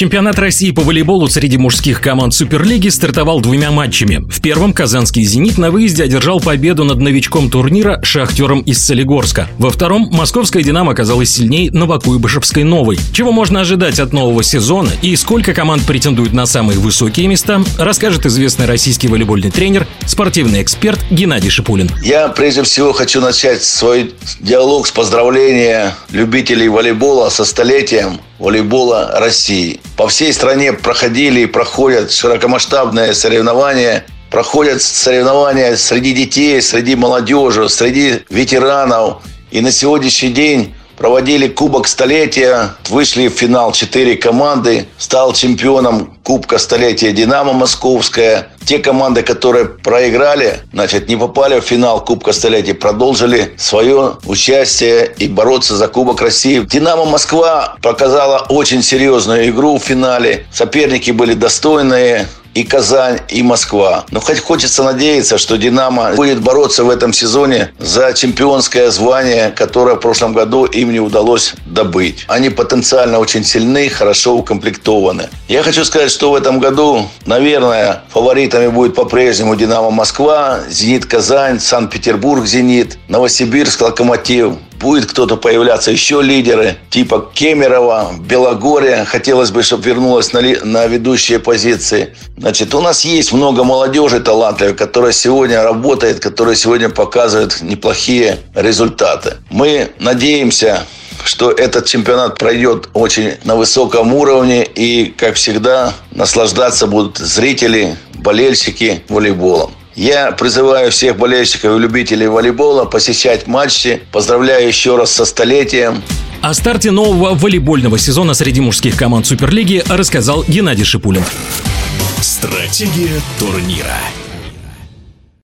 Чемпионат России по волейболу среди мужских команд Суперлиги стартовал двумя матчами. В первом казанский «Зенит» на выезде одержал победу над новичком турнира «Шахтером» из Солигорска. Во втором московская «Динамо» оказалась сильнее Новокуйбышевской «Новой». Чего можно ожидать от нового сезона и сколько команд претендует на самые высокие места, расскажет известный российский волейбольный тренер, спортивный эксперт Геннадий Шипулин. Я прежде всего хочу начать свой диалог с поздравления любителей волейбола со столетием волейбола России. По всей стране проходили и проходят широкомасштабные соревнования проходят соревнования среди детей, среди молодежи, среди ветеранов. И на сегодняшний день проводили Кубок Столетия, вышли в финал четыре команды, стал чемпионом Кубка Столетия «Динамо» Московская. Те команды, которые проиграли, значит, не попали в финал Кубка Столетия, продолжили свое участие и бороться за Кубок России. «Динамо Москва» показала очень серьезную игру в финале. Соперники были достойные, и Казань, и Москва. Но хоть хочется надеяться, что «Динамо» будет бороться в этом сезоне за чемпионское звание, которое в прошлом году им не удалось добыть. Они потенциально очень сильны, хорошо укомплектованы. Я хочу сказать, что в этом году, наверное, фаворитами будет по-прежнему «Динамо Москва», «Зенит Казань», «Санкт-Петербург Зенит», «Новосибирск Локомотив», будет кто-то появляться, еще лидеры, типа Кемерова, Белогория. Хотелось бы, чтобы вернулась на, ли, на ведущие позиции. Значит, у нас есть много молодежи талантливой, которая сегодня работает, которая сегодня показывает неплохие результаты. Мы надеемся, что этот чемпионат пройдет очень на высоком уровне и, как всегда, наслаждаться будут зрители, болельщики волейболом. Я призываю всех болельщиков и любителей волейбола посещать матчи. Поздравляю еще раз со столетием. О старте нового волейбольного сезона среди мужских команд Суперлиги рассказал Геннадий Шипулин. Стратегия турнира.